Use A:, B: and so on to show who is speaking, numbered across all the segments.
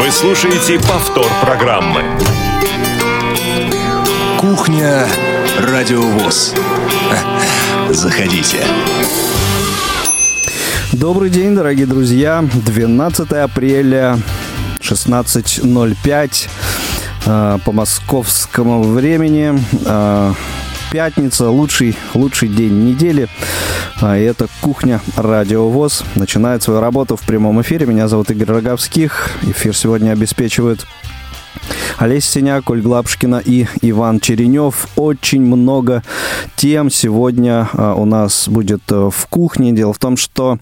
A: Вы слушаете повтор программы.
B: Кухня Радиовоз. Заходите.
C: Добрый день, дорогие друзья. 12 апреля, 16.05 э, по московскому времени. Э, пятница, лучший, лучший день недели. А, это «Кухня Радиовоз». Начинает свою работу в прямом эфире. Меня зовут Игорь Роговских. Эфир сегодня обеспечивают Олеся Синяк, Ольга Лапшкина и Иван Черенев. Очень много тем сегодня а, у нас будет э, в кухне. Дело в том, что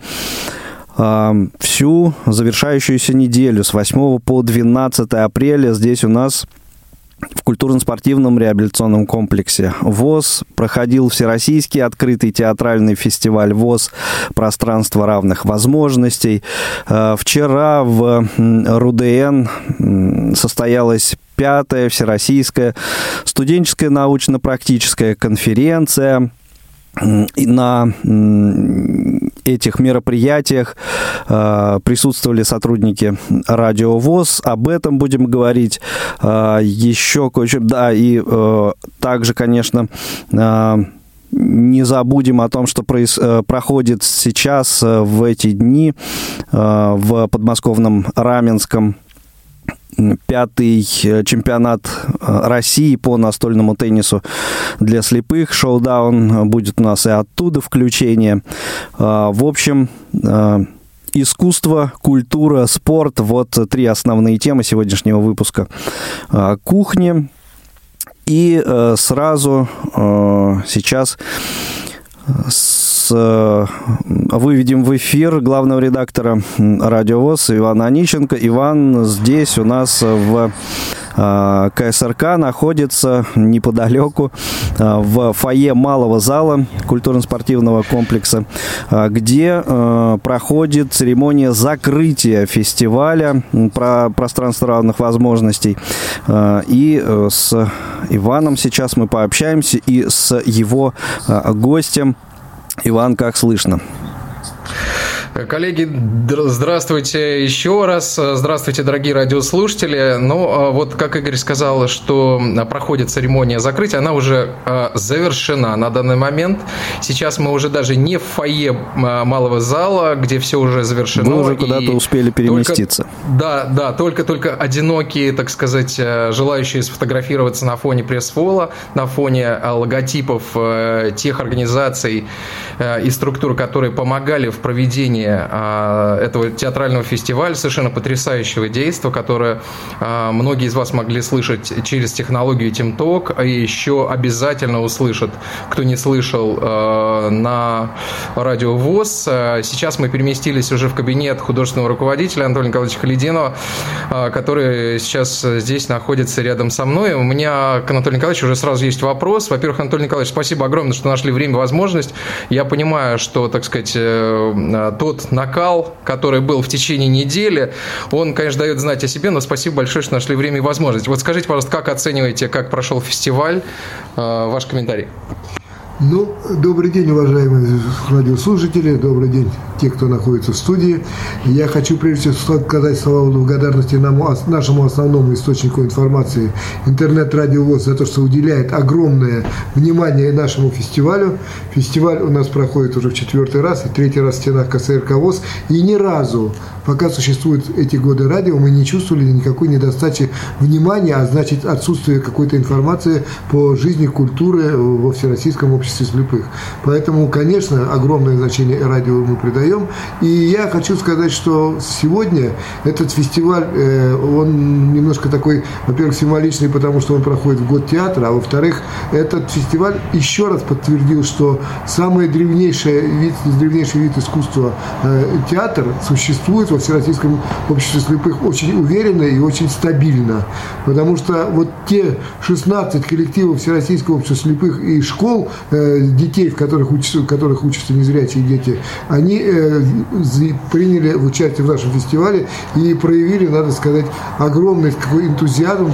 C: а, всю завершающуюся неделю с 8 по 12 апреля здесь у нас в культурно-спортивном реабилитационном комплексе ВОЗ проходил Всероссийский открытый театральный фестиваль ВОЗ «Пространство равных возможностей». Э, вчера в РУДН состоялась пятая Всероссийская студенческая научно-практическая конференция на этих мероприятиях э, присутствовали сотрудники Радио ВОЗ. Об этом будем говорить э, еще кое-что. Да, и э, также, конечно, не забудем о том, что проис... проходит сейчас в эти дни в подмосковном Раменском пятый э, чемпионат э, России по настольному теннису для слепых. Шоудаун будет у нас и оттуда включение. Э, в общем, искусство, культура, спорт. Вот три основные темы сегодняшнего выпуска кухни. И сразу сейчас выведем в эфир главного редактора радиовоз Ивана Онищенко. Иван здесь у нас в а, КСРК находится неподалеку а, в фойе малого зала культурно-спортивного комплекса, а, где проходит церемония закрытия фестиваля про пространство равных возможностей. И э, с Иваном сейчас мы пообщаемся и с его гостем Иван, как слышно?
D: Коллеги, здравствуйте еще раз. Здравствуйте, дорогие радиослушатели. Ну, а вот как Игорь сказал, что проходит церемония закрытия, она уже а, завершена на данный момент. Сейчас мы уже даже не в фойе а, малого зала, где все уже завершено.
C: Вы уже куда-то успели переместиться.
D: Только, да, да, только-только одинокие, так сказать, желающие сфотографироваться на фоне пресс-фола, на фоне логотипов тех организаций и структур, которые помогали в проведении проведения а, этого театрального фестиваля, совершенно потрясающего действия, которое а, многие из вас могли слышать через технологию TeamTalk, и еще обязательно услышат, кто не слышал, а, на радио ВОЗ. Сейчас мы переместились уже в кабинет художественного руководителя Анатолия Николаевича Халидинова, который сейчас здесь находится рядом со мной. У меня к Анатолию Николаевичу уже сразу есть вопрос. Во-первых, Анатолий Николаевич, спасибо огромное, что нашли время, возможность. Я понимаю, что, так сказать, э, тот накал, который был в течение недели, он, конечно, дает знать о себе, но спасибо большое, что нашли время и возможность. Вот скажите, пожалуйста, как оцениваете, как прошел фестиваль? Э, ваш комментарий.
E: Ну, добрый день, уважаемые радиослушатели, добрый день те, кто находится в студии. Я хочу прежде всего сказать слова благодарности нашему основному источнику информации, интернет-радио ВОЗ, за то, что уделяет огромное внимание нашему фестивалю. Фестиваль у нас проходит уже в четвертый раз, и третий раз в стенах КСРК ВОЗ, и ни разу пока существуют эти годы радио, мы не чувствовали никакой недостачи внимания, а значит отсутствие какой-то информации по жизни культуры во Всероссийском обществе слепых. Поэтому, конечно, огромное значение радио мы придаем. И я хочу сказать, что сегодня этот фестиваль, э, он немножко такой, во-первых, символичный, потому что он проходит в год театра, а во-вторых, этот фестиваль еще раз подтвердил, что самый древнейший вид, древнейший вид искусства э, театр существует во Всероссийском обществе слепых очень уверенно и очень стабильно. Потому что вот те 16 коллективов Всероссийского общества слепых и школ, детей, в которых учатся, в которых учатся незрячие дети, они э, приняли участие в нашем фестивале и проявили, надо сказать, огромный такой энтузиазм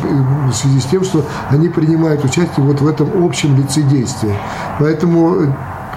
E: в связи с тем, что они принимают участие вот в этом общем лицедействе. Поэтому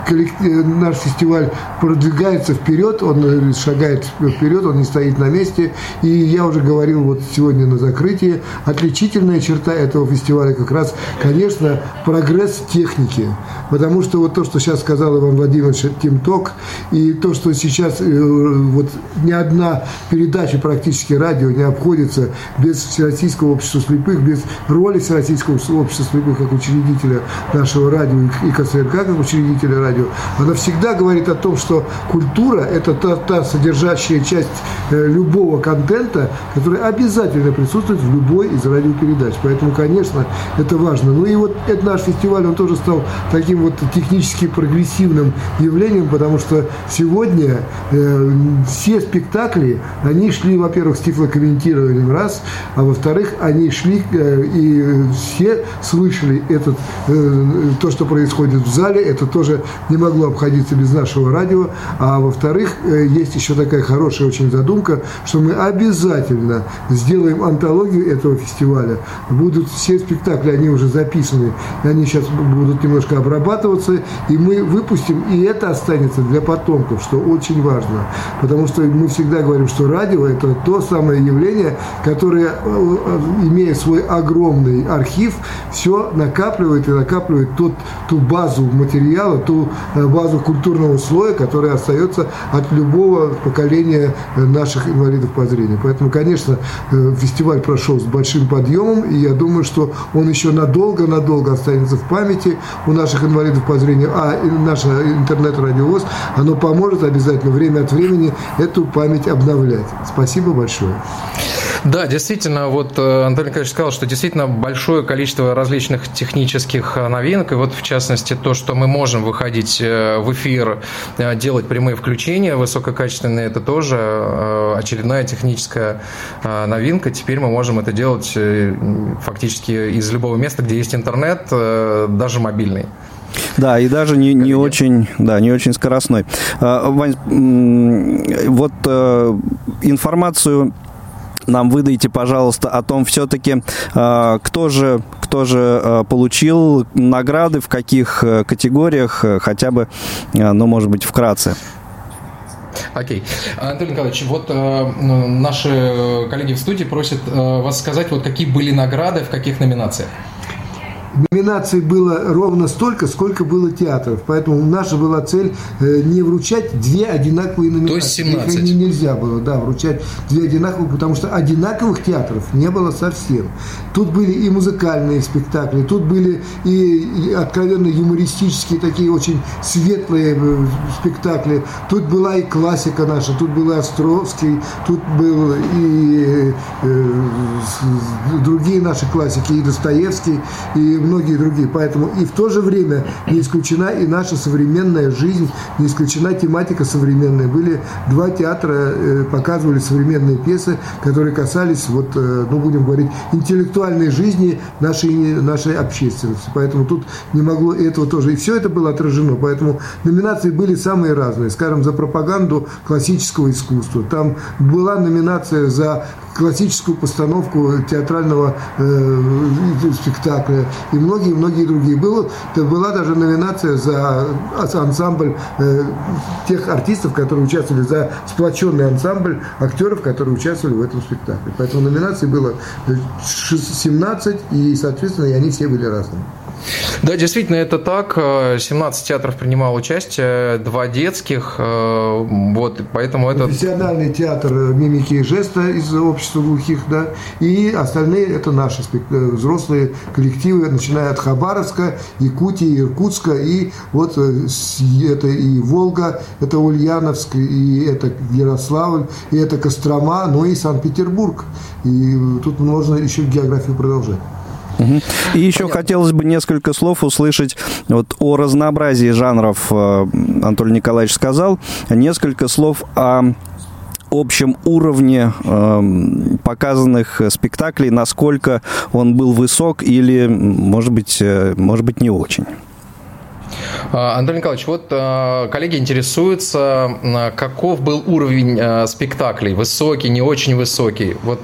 E: наш фестиваль продвигается вперед, он шагает вперед, он не стоит на месте. И я уже говорил вот сегодня на закрытии, отличительная черта этого фестиваля как раз, конечно, прогресс техники. Потому что вот то, что сейчас сказал Иван Владимирович Тимток, и то, что сейчас вот ни одна передача практически радио не обходится без Всероссийского общества слепых, без роли Всероссийского общества слепых как учредителя нашего радио и КСРК как учредителя радио, она всегда говорит о том, что культура – это та, та содержащая часть э, любого контента, которая обязательно присутствует в любой из радиопередач. Поэтому, конечно, это важно. Ну и вот этот наш фестиваль, он тоже стал таким вот технически прогрессивным явлением, потому что сегодня э, все спектакли, они шли, во-первых, с тифлокомментированием раз, а во-вторых, они шли э, и все слышали этот, э, то, что происходит в зале, это тоже не могло обходиться без нашего радио, а во-вторых, э, есть еще такая хорошая очень задумка, что мы обязательно сделаем антологию этого фестиваля. Будут все спектакли, они уже записаны, они сейчас будут немножко обрабатываться, и мы выпустим, и это останется для потомков, что очень важно. Потому что мы всегда говорим, что радио – это то самое явление, которое, имея свой огромный архив, все накапливает и накапливает тот, ту базу материала, ту э, базу культурного слоя, которая остается от любого поколения э, наших инвалидов по зрению. Поэтому, конечно, э, фестиваль прошел с большим подъемом, и я думаю, что он еще надолго-надолго останется в памяти у наших инвалидов по зрению, а наше интернет-радиовоз, оно поможет обязательно время от времени эту память обновлять. Спасибо большое.
D: Да, действительно, вот э, Антон Николаевич сказал, что действительно большое количество различных технических э, новинок, и вот в частности то, что мы можем выходить э, в эфир, делать прямые включения высококачественные, это тоже очередная техническая новинка. Теперь мы можем это делать фактически из любого места, где есть интернет, даже мобильный.
C: Да, и даже не, не очень, да, не очень скоростной. Вань, вот информацию нам выдайте, пожалуйста, о том все-таки, а, кто же, кто же а, получил награды, в каких э, категориях, э, хотя бы, э, ну, может быть, вкратце.
D: Окей. Анатолий Николаевич, вот э, наши коллеги в студии просят э, вас сказать, вот какие были награды, в каких номинациях.
E: Номинаций было ровно столько, сколько было театров. Поэтому наша была цель э, не вручать две одинаковые номинации. То
D: есть 17. Их
E: нельзя было, да, вручать две одинаковые, потому что одинаковых театров не было совсем. Тут были и музыкальные спектакли, тут были и, откровенно юмористические, такие очень светлые э, спектакли. Тут была и классика наша, тут был и Островский, тут был и э, другие наши классики, и Достоевский, и многие другие. Поэтому и в то же время не исключена и наша современная жизнь, не исключена тематика современная. Были два театра, э, показывали современные пьесы, которые касались, вот, э, ну, будем говорить, интеллектуальной жизни нашей, нашей общественности. Поэтому тут не могло этого тоже. И все это было отражено. Поэтому номинации были самые разные. Скажем, за пропаганду классического искусства. Там была номинация за классическую постановку театрального э, спектакля и многие-многие другие. Было, была даже номинация за ансамбль э, тех артистов, которые участвовали, за сплоченный ансамбль актеров, которые участвовали в этом спектакле. Поэтому номинаций было 17, и, соответственно, и они все были разными.
D: Да, действительно, это так. 17 театров принимало участие, два детских. Э, вот, поэтому это...
E: Профессиональный театр мимики и жеста из общества глухих, да, и остальные это наши э, взрослые коллективы, начиная от Хабаровска, Якутии, Иркутска, и вот э, это и Волга, это Ульяновск, и это Ярославль, и это Кострома, ну и Санкт-Петербург. И тут можно еще географию продолжать.
C: И еще Понятно. хотелось бы несколько слов услышать вот о разнообразии жанров. Э, Анатолий Николаевич сказал. Несколько слов о общем уровне э, показанных спектаклей, насколько он был высок или, может быть, э, может быть, не очень.
D: А, Андрей Николаевич, вот э, коллеги интересуются, каков был уровень спектаклей, высокий, не очень высокий. Вот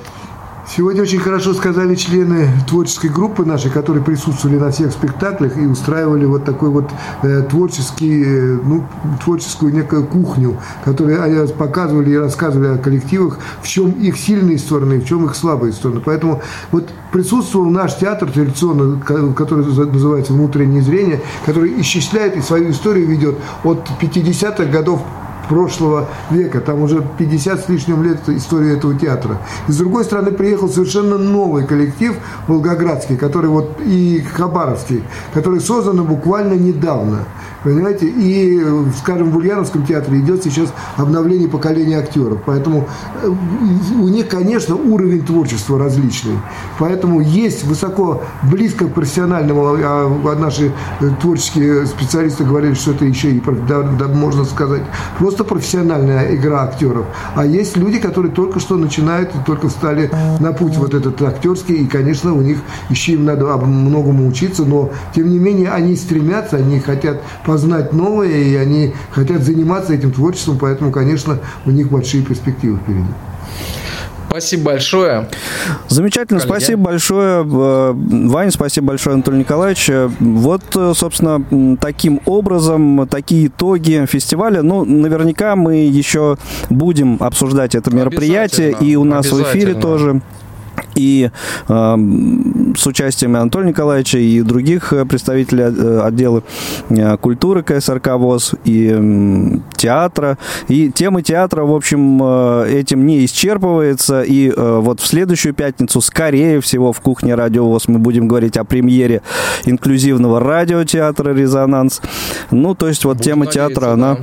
E: Сегодня очень хорошо сказали члены творческой группы нашей, которые присутствовали на всех спектаклях и устраивали вот такой вот э, творческий, э, ну, творческую некую кухню, которую они показывали и рассказывали о коллективах, в чем их сильные стороны, в чем их слабые стороны. Поэтому вот присутствовал наш театр традиционно, который называется «Внутреннее зрение», который исчисляет и свою историю ведет от 50-х годов прошлого века. Там уже 50 с лишним лет история этого театра. И с другой стороны приехал совершенно новый коллектив волгоградский, который вот и хабаровский, который создан буквально недавно. Понимаете? И, скажем, в Ульяновском театре идет сейчас обновление поколения актеров. Поэтому э, у них, конечно, уровень творчества различный. Поэтому есть высоко, близко к профессиональному, а наши э, творческие специалисты говорили, что это еще и, да, да, можно сказать, просто профессиональная игра актеров. А есть люди, которые только что начинают и только встали на путь вот этот актерский, и, конечно, у них еще им надо многому учиться, но, тем не менее, они стремятся, они хотят познать новое, и они хотят заниматься этим творчеством, поэтому, конечно, у них большие перспективы впереди.
D: Спасибо большое.
C: Замечательно, Коллеги. спасибо большое, э, Ваня, спасибо большое, Анатолий Николаевич. Вот, э, собственно, таким образом, такие итоги фестиваля. Ну, наверняка мы еще будем обсуждать это мероприятие, и у нас в эфире тоже и э, с участием Анатолия Николаевича и других э, представителей э, отдела э, культуры КСРК ВОЗ и театра. И тема театра, в общем, этим не исчерпывается. И вот в следующую пятницу, скорее всего, в кухне Радио ВОЗ мы будем говорить о премьере инклюзивного радиотеатра «Резонанс». Ну, то есть вот Буду тема театра, да.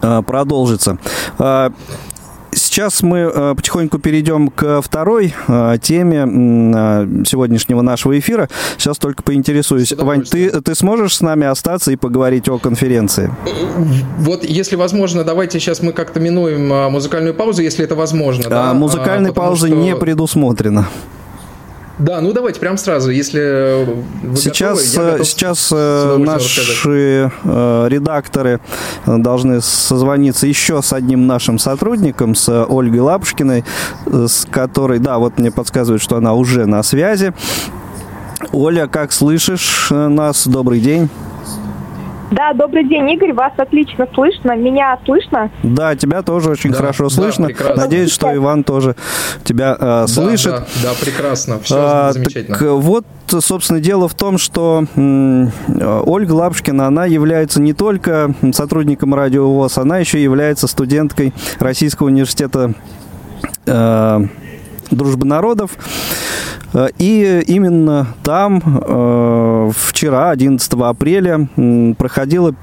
C: она продолжится. Сейчас мы э, потихоньку перейдем к второй э, теме э, сегодняшнего нашего эфира. Сейчас только поинтересуюсь. Вань, ты, ты сможешь с нами остаться и поговорить о конференции?
D: Вот, если возможно, давайте сейчас мы как-то минуем музыкальную паузу, если это возможно.
C: А, да? Музыкальной а, паузы что... не предусмотрено.
D: Да, ну давайте прямо сразу, если вы
C: сейчас
D: готовы,
C: сейчас э, наши э, редакторы должны созвониться еще с одним нашим сотрудником, с Ольгой Лапушкиной, с которой, да, вот мне подсказывают, что она уже на связи. Оля, как слышишь нас? Добрый день.
F: Да, добрый день, Игорь. Вас отлично слышно. Меня слышно?
C: Да, тебя тоже очень да, хорошо слышно. Прекрасно. Надеюсь, что Иван тоже тебя э, слышит. Да,
D: да, да, прекрасно. Все а, замечательно.
C: Так, вот, собственно, дело в том, что м, Ольга Лапушкина, она является не только сотрудником радио ВОЗ, она еще является студенткой Российского университета э, дружбы народов. Э, и именно там э, вчера, 11 апреля, проходила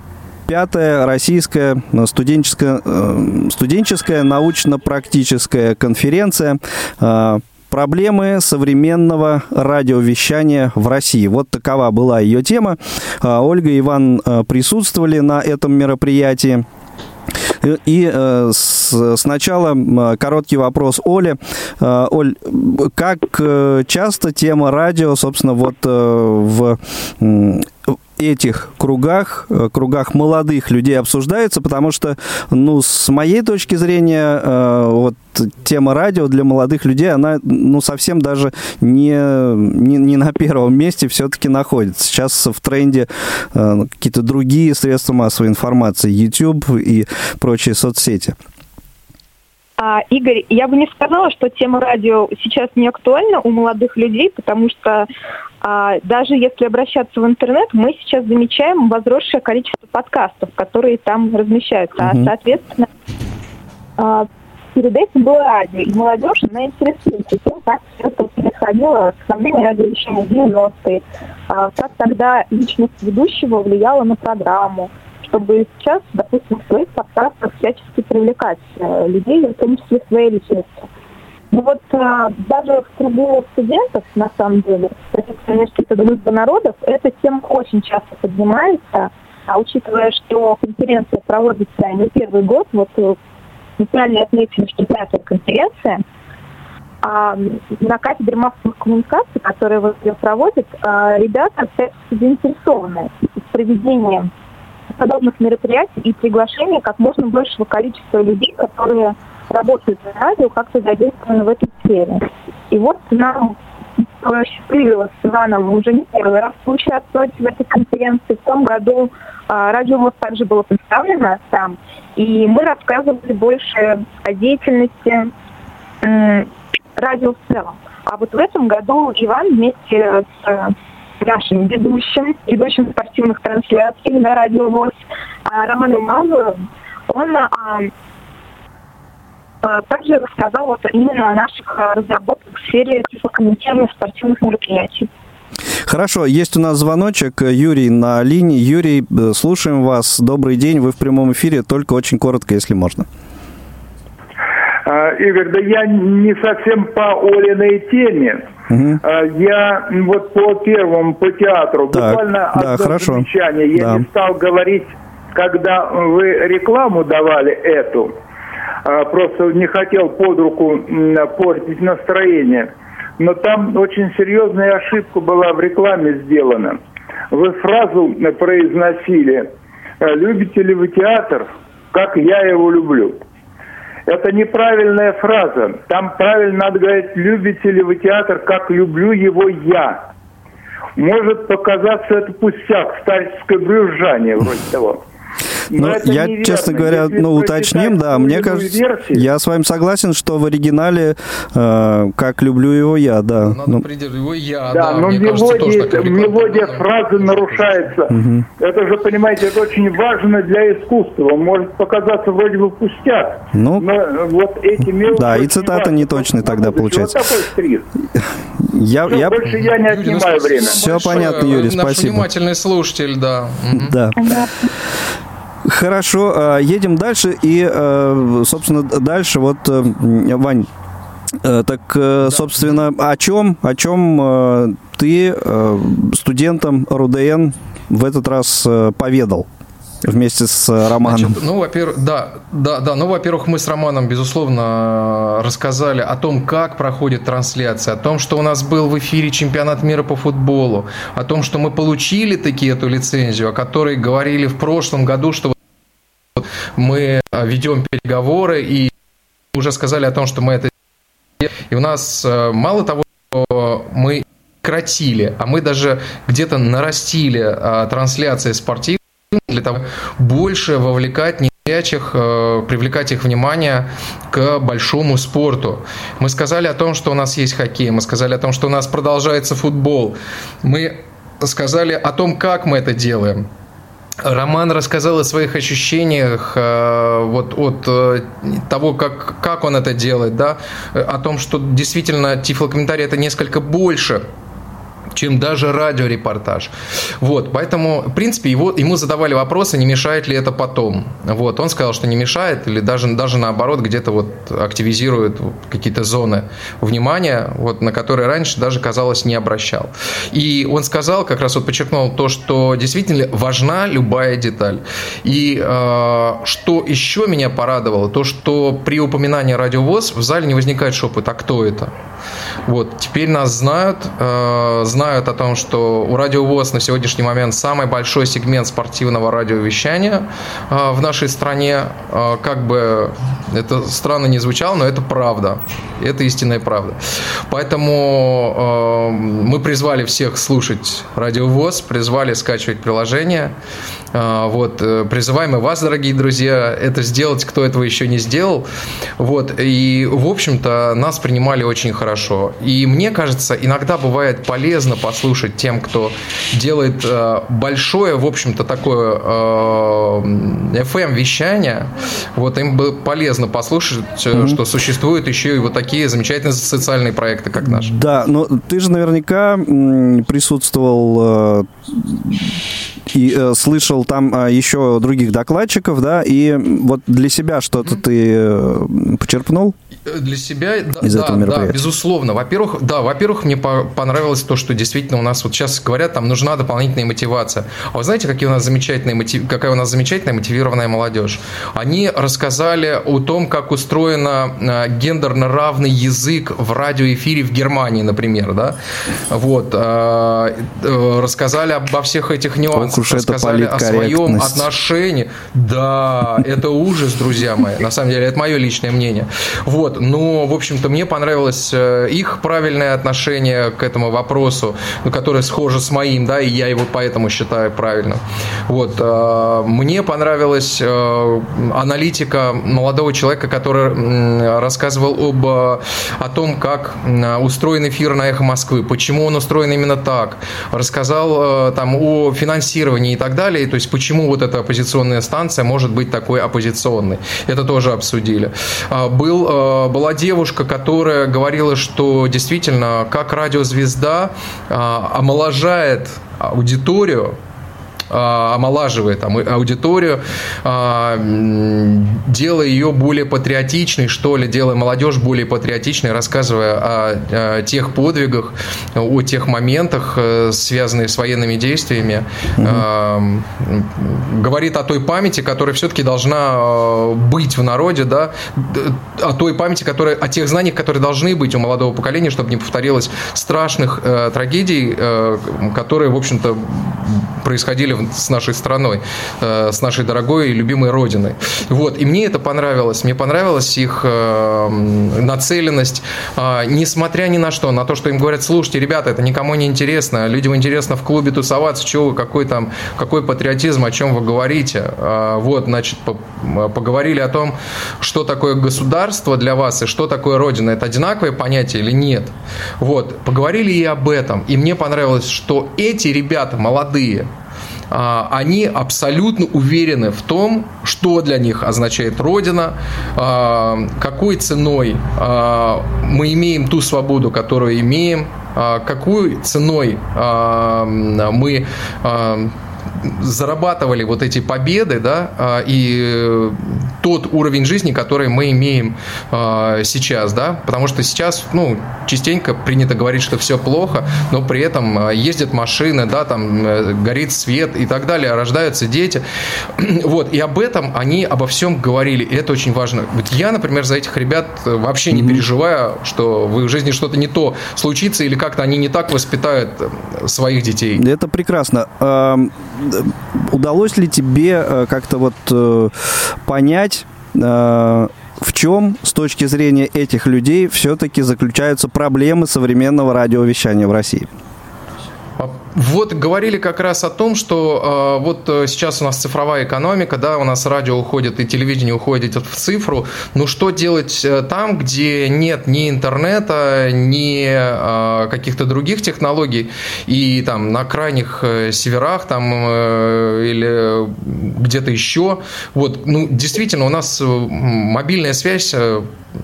C: пятая российская студенческая, э, студенческая научно-практическая конференция Проблемы современного радиовещания в России. Вот такова была ее тема. Ольга и Иван присутствовали на этом мероприятии. И э, с, сначала короткий вопрос Оле. Э, Оль, как э, часто тема радио, собственно, вот э, в этих кругах, э, кругах молодых людей обсуждается, потому что, ну, с моей точки зрения, э, вот тема радио для молодых людей, она, ну, совсем даже не, не, не на первом месте все-таки находится. Сейчас в тренде э, какие-то другие средства массовой информации, YouTube и прочие соцсети.
F: А, Игорь, я бы не сказала, что тема радио сейчас не актуальна у молодых людей, потому что а, даже если обращаться в интернет, мы сейчас замечаем возросшее количество подкастов, которые там размещаются. Uh-huh. А, соответственно, а, перед этим было радио, и молодежь, она интересуется тем, как все это происходило с времени радиовещания 90-е, а, как тогда личность ведущего влияла на программу, чтобы сейчас, допустим, в своих подкастах всячески привлекать э, людей, в том числе своей личностью. Ну вот а, даже в кругу студентов, на самом деле, университета дружбы народов, эта тема очень часто поднимается, а учитывая, что конференция проводится не первый год, вот э, мы правильно отметили, что пятая конференция, а на кафедре массовых коммуникаций, которая вот ее проводит, а, ребята заинтересованы в проведении подобных мероприятий и приглашения как можно большего количества людей, которые работают на радио, как-то задействованы в этой сфере. И вот нам посчастливилось с Иваном уже не первый раз поучаствовать в этой конференции. В том году а, радио ВОЗ также было представлено там, и мы рассказывали больше о деятельности радио в целом. А вот в этом году Иван вместе с нашим ведущим, ведущим спортивных трансляций на радио ВОЗ Романом Мазуровым, он Э, также рассказал вот именно о наших э, разработках в сфере тифлокомментирования спортивных мероприятий.
C: Хорошо, есть у нас звоночек. Юрий на линии. Юрий, э, слушаем вас. Добрый день, вы в прямом эфире, только очень коротко, если можно.
G: А, Игорь, да я не совсем по Олиной теме. Угу. Я вот по первому, по театру, так, буквально да, одно хорошо. замечание. Я да. не стал говорить, когда вы рекламу давали эту. А, просто не хотел под руку портить настроение. Но там очень серьезная ошибка была в рекламе сделана. Вы фразу произносили «Любите ли вы театр, как я его люблю?» Это неправильная фраза. Там правильно надо говорить «Любите ли вы театр, как люблю его я?» Может показаться это пустяк, старческое брюзжание вроде того.
C: Ну, я, неверно. честно говоря, Если ну, уточним, да, мне кажется, версию, я с вами согласен, что в оригинале э, «Как люблю его я», да.
D: Надо ну, его я,
G: да, да но мелодия, кажется, мелодия фразы нарушается. Угу. Это же, понимаете, это очень важно для искусства. Может показаться вроде бы пустяк, ну, но вот эти мелодии...
C: Да, и цитата не точная тогда получается. Вот такой стрит. Я,
G: Все, я... Больше я не отнимаю Юрий, время.
C: Все большое. понятно, Юрий,
D: Наш
C: спасибо.
D: внимательный слушатель, да.
C: Да. Хорошо, а, едем дальше. И, а, собственно, дальше вот, э, Вань, э, так, э, собственно, о чем, о чем ты студентам РУДН в этот раз поведал? вместе с Романом. Значит,
D: ну, во-первых, да, да, да. Ну, во-первых, мы с Романом, безусловно, рассказали о том, как проходит трансляция, о том, что у нас был в эфире чемпионат мира по футболу, о том, что мы получили такие эту лицензию, о которой говорили в прошлом году, что мы э, ведем переговоры и уже сказали о том, что мы это и у нас э, мало того, что мы кротили, а мы даже где-то нарастили э, трансляции спортивные для того, больше вовлекать незрячих, привлекать их внимание к большому спорту. Мы сказали о том, что у нас есть хоккей, мы сказали о том, что у нас продолжается футбол, мы сказали о том, как мы это делаем. Роман рассказал о своих ощущениях э, вот от э, того, как, как он это делает, да, о том, что действительно тифлокомментарий это несколько больше чем даже радиорепортаж. Вот, поэтому, в принципе, его, ему задавали вопросы, не мешает ли это потом. Вот, он сказал, что не мешает, или даже, даже наоборот, где-то вот активизирует какие-то зоны внимания, вот, на которые раньше даже, казалось, не обращал. И он сказал, как раз вот подчеркнул то, что действительно важна любая деталь. И э, что еще меня порадовало, то, что при упоминании радиовоз в зале не возникает шепот, а кто это? Вот, теперь нас знают, э, знают о том, что у Радио ВОЗ на сегодняшний момент самый большой сегмент спортивного радиовещания э, в нашей стране. Э, как бы это странно не звучало, но это правда. Это истинная правда. Поэтому э, мы призвали всех слушать Радио ВОЗ, призвали скачивать приложение. Э, вот, э, призываем и вас, дорогие друзья, это сделать, кто этого еще не сделал. Вот, и, в общем-то, нас принимали очень хорошо. И мне кажется, иногда бывает полезно послушать тем, кто делает э, большое, в общем-то, такое FM-вещание. Вот, им бы полезно послушать, mm-hmm. что существуют еще и вот такие замечательные социальные проекты, как наш.
C: Да, но ты же наверняка присутствовал и э, слышал там э, еще других докладчиков, да, и вот для себя что-то mm-hmm. ты э, почерпнул?
D: Для себя, из да, этого мероприятия? да, безусловно. Во-первых, да, во-первых, мне понравилось то, что действительно у нас вот сейчас говорят, там нужна дополнительная мотивация. А вы знаете, какие у нас замечательные мотив... какая у нас замечательная мотивированная молодежь? Они рассказали о том, как устроен гендерно равный язык в радиоэфире в Германии, например, да, вот, рассказали обо всех этих нюансах уж рассказали о своем отношении. Да, это ужас, друзья мои. На самом деле, это мое личное мнение. Вот. Но, в общем-то, мне понравилось э, их правильное отношение к этому вопросу, ну, которое схоже с моим, да, и я его поэтому считаю правильным. Вот. Э, мне понравилась э, аналитика молодого человека, который рассказывал об, о том, как устроен эфир на «Эхо Москвы», почему он устроен именно так, рассказал там о финансировании и так далее, то есть почему вот эта оппозиционная станция может быть такой оппозиционной. Это тоже обсудили. Был, была девушка, которая говорила, что действительно, как радиозвезда омоложает аудиторию, а, омолаживает аудиторию, а, делая ее более патриотичной, что ли, делая молодежь более патриотичной, рассказывая о тех подвигах, о тех моментах, э, связанных с военными действиями, угу. говорит о той памяти, которая все-таки должна быть в народе, да, о той памяти, которая, о тех знаниях, которые должны быть у молодого поколения, чтобы не повторилось страшных э, трагедий, э, которые, в общем-то, происходили с нашей страной, э, с нашей дорогой и любимой родиной. Вот. И мне это понравилось. Мне понравилась их э, нацеленность, а, несмотря ни на что, на то, что им говорят, слушайте, ребята, это никому не интересно, людям интересно в клубе тусоваться, что вы, какой там, какой патриотизм, о чем вы говорите. А, вот, значит, поговорили о том, что такое государство для вас и что такое Родина. Это одинаковое понятие или нет? Вот, поговорили и об этом. И мне понравилось, что эти ребята молодые, а, они абсолютно уверены в том, что для них означает Родина, а, какой ценой а, мы имеем ту свободу, которую имеем, какой ценой мы зарабатывали вот эти победы, да, а, и тот уровень жизни, который мы имеем а, сейчас, да, потому что сейчас, ну, частенько принято говорить, что все плохо, но при этом а, ездят машины, да, там э, горит свет и так далее, рождаются дети, вот, и об этом они обо всем говорили, и это очень важно. Вот я, например, за этих ребят вообще не переживаю, что в их жизни что-то не то случится или как-то они не так воспитают э, своих детей.
C: Это прекрасно удалось ли тебе э, как-то вот э, понять, э, в чем с точки зрения этих людей все-таки заключаются проблемы современного радиовещания в России?
D: Вот говорили как раз о том, что э, вот э, сейчас у нас цифровая экономика, да, у нас радио уходит и телевидение уходит в цифру. Ну что делать э, там, где нет ни интернета, ни э, каких-то других технологий, и там на крайних э, северах там э, или где-то еще. Вот, ну действительно у нас мобильная связь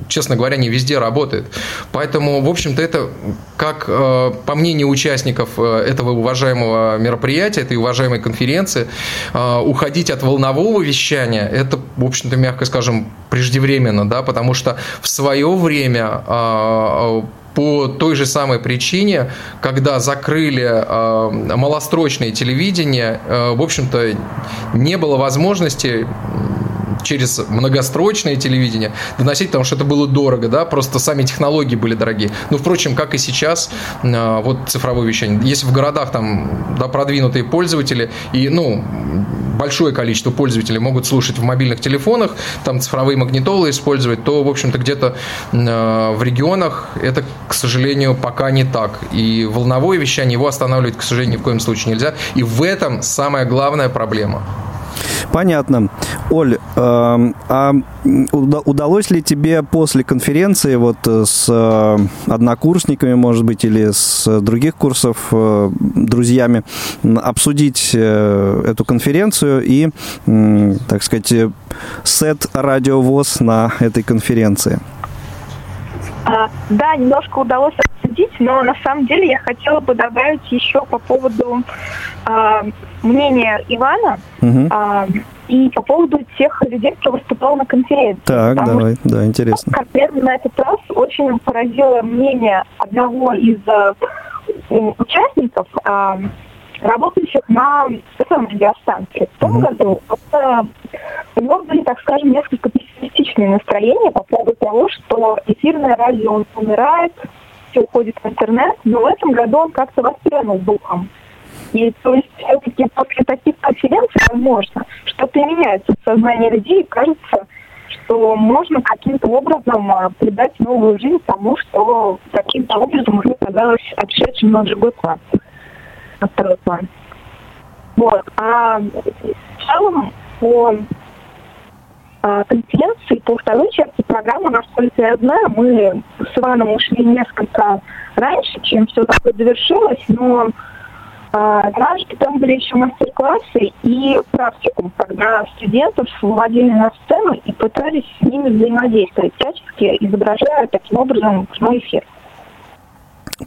D: честно говоря, не везде работает. Поэтому, в общем-то, это, как по мнению участников этого уважаемого мероприятия, этой уважаемой конференции, э, уходить от волнового вещания, это, в общем-то, мягко скажем, преждевременно, да, потому что в свое время по той же самой причине, когда закрыли э, малострочное телевидение, в общем-то, не было возможности через многострочное телевидение доносить, потому что это было дорого, да, просто сами технологии были дорогие. Ну, впрочем, как и сейчас, а, вот цифровое вещание. Если в городах там, да, продвинутые пользователи и, ну, большое количество пользователей могут слушать в мобильных телефонах, там цифровые магнитолы использовать, то, в общем-то, где-то а, в регионах это, к сожалению, пока не так. И волновое вещание его останавливать, к сожалению, ни в коем случае нельзя. И в этом самая главная проблема.
C: Понятно. Оль, э, а удалось ли тебе после конференции вот э, с э, однокурсниками, может быть, или с других курсов э, друзьями обсудить э, эту конференцию и, э, так сказать, сет радиовоз на этой конференции?
F: А, да, немножко удалось но на самом деле я хотела бы добавить еще по поводу а, мнения Ивана угу. а, и по поводу тех людей, кто выступал на конференции.
C: Так, давай, что, да, интересно.
F: Конкретно на этот раз очень поразило мнение одного из а, участников, а, работающих на этом радиостанции. В том угу. году это, у него были, так скажем, несколько пессимистичные настроения по поводу того, что эфирное радио умирает, все уходит в интернет, но в этом году он как-то воспрянул духом. И то есть все-таки после таких конференций, возможно, что-то меняется в сознании людей, и кажется, что можно каким-то образом а, придать новую жизнь тому, что каким-то образом уже казалось отшедшим на другой план, на второй план. Вот. А в целом по конференции, по второй части программы, насколько я знаю, мы с Иваном ушли несколько раньше, чем все такое завершилось, но а, дважды там были еще мастер-классы и практикум, когда студентов выводили на сцену и пытались с ними взаимодействовать, всячески изображая таким образом прямой эфир.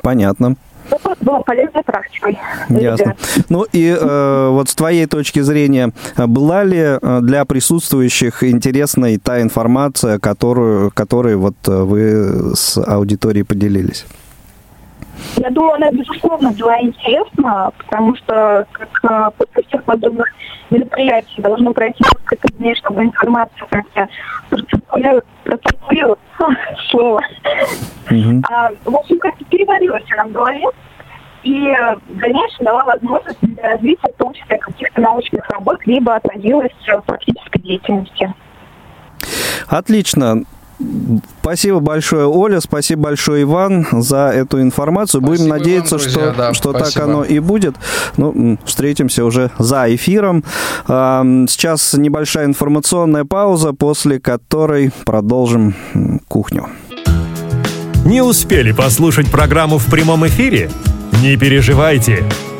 C: Понятно.
F: Это было полезной практикой.
C: Ясно. Ну и э, вот с твоей точки зрения, была ли э, для присутствующих интересной та информация, которую, которой вот э, вы с аудиторией поделились?
F: Я думаю, она, безусловно, была интересна, потому что, как после всех подобных мероприятий, должно пройти несколько дней, чтобы информация как-то проциркулировала, слово. Mm-hmm. А, в общем, как-то переварилась она в голове, и в дальнейшем дала возможность для развития, в том числе каких-то научных работ, либо отразилась в практической деятельности.
C: Отлично. Спасибо большое, Оля, спасибо большое, Иван, за эту информацию. Спасибо Будем надеяться, вам, друзья, что, да, что так оно и будет. Ну, встретимся уже за эфиром. Сейчас небольшая информационная пауза, после которой продолжим кухню.
A: Не успели послушать программу в прямом эфире? Не переживайте.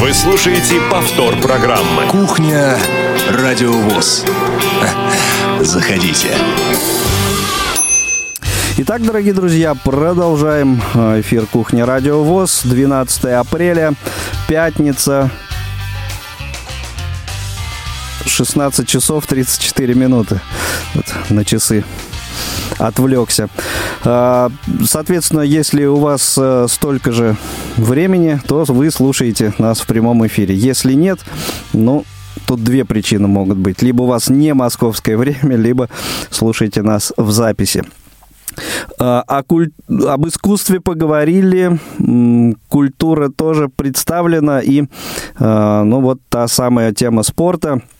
A: Вы слушаете повтор программы.
B: Кухня Радиовоз. Заходите.
C: Итак, дорогие друзья, продолжаем э, эфир Кухня Радио ВОЗ. 12 апреля, пятница, 16 часов 34 минуты. Вот, на часы отвлекся. А, соответственно, если у вас э, столько же времени, то вы слушаете нас в прямом эфире. Если нет, ну, тут две причины могут быть. Либо у вас не московское время, либо слушайте нас в записи. А, о куль... Об искусстве поговорили, культура тоже представлена, и а, ну, вот та самая тема спорта –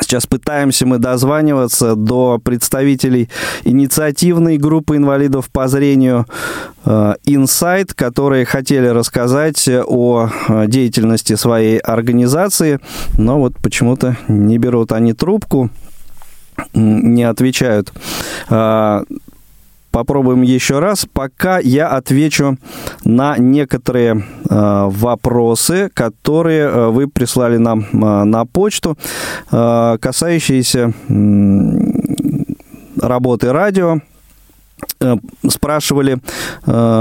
C: Сейчас пытаемся мы дозваниваться до представителей инициативной группы инвалидов по зрению э, Insight, которые хотели рассказать о э, деятельности своей организации, но вот почему-то не берут они трубку, не отвечают. Попробуем еще раз, пока я отвечу на некоторые э, вопросы, которые э, вы прислали нам э, на почту, касающиеся работы радио. Спрашивали,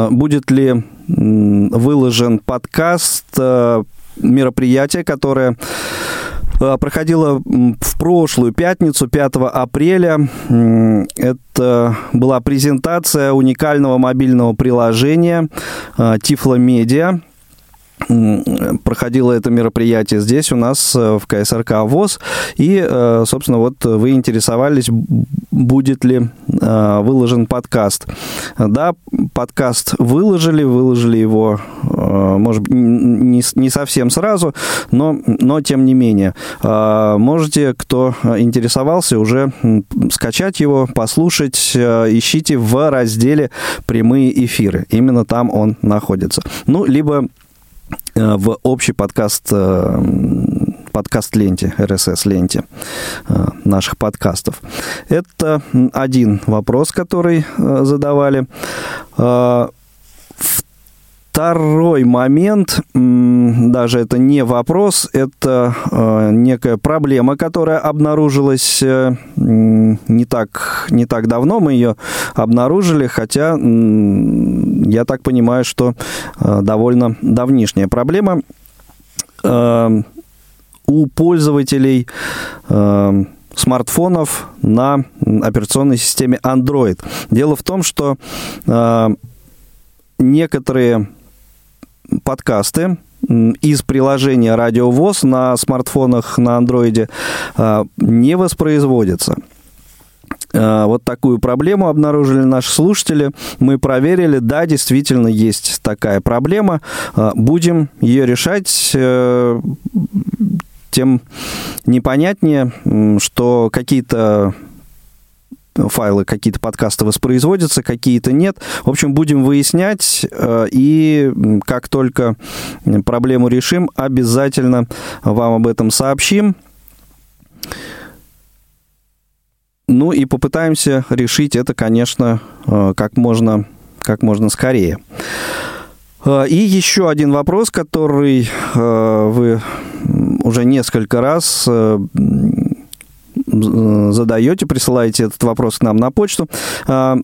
C: будет ли выложен подкаст мероприятия, которое проходила в прошлую пятницу, 5 апреля. Это была презентация уникального мобильного приложения Тифло Медиа проходило это мероприятие здесь у нас э, в КСРК ВОЗ. И, э, собственно, вот вы интересовались, будет ли э, выложен подкаст. Да, подкаст выложили, выложили его, может быть, не совсем сразу, но, но тем не менее. Можете, кто интересовался, уже скачать его, послушать. Ищите в разделе «Прямые эфиры». Именно там он находится. Ну, либо в общий подкаст э, подкаст-ленте, RSS-ленте э, наших подкастов. Это один вопрос, который задавали. Второй момент, даже это не вопрос, это некая проблема, которая обнаружилась не так, не так давно. Мы ее обнаружили, хотя я так понимаю, что довольно давнишняя проблема у пользователей смартфонов на операционной системе Android. Дело в том, что э, некоторые подкасты из приложения Радио ВОЗ на смартфонах на андроиде э, не воспроизводятся. Э, вот такую проблему обнаружили наши слушатели. Мы проверили, да, действительно есть такая проблема. Э, будем ее решать тем непонятнее, что какие-то файлы, какие-то подкасты воспроизводятся, какие-то нет. В общем, будем выяснять, э, и как только проблему решим, обязательно вам об этом сообщим. Ну и попытаемся решить это, конечно, э, как можно, как можно скорее. Э, и еще один вопрос, который вы уже несколько раз задаете, присылаете этот вопрос к нам на почту. А,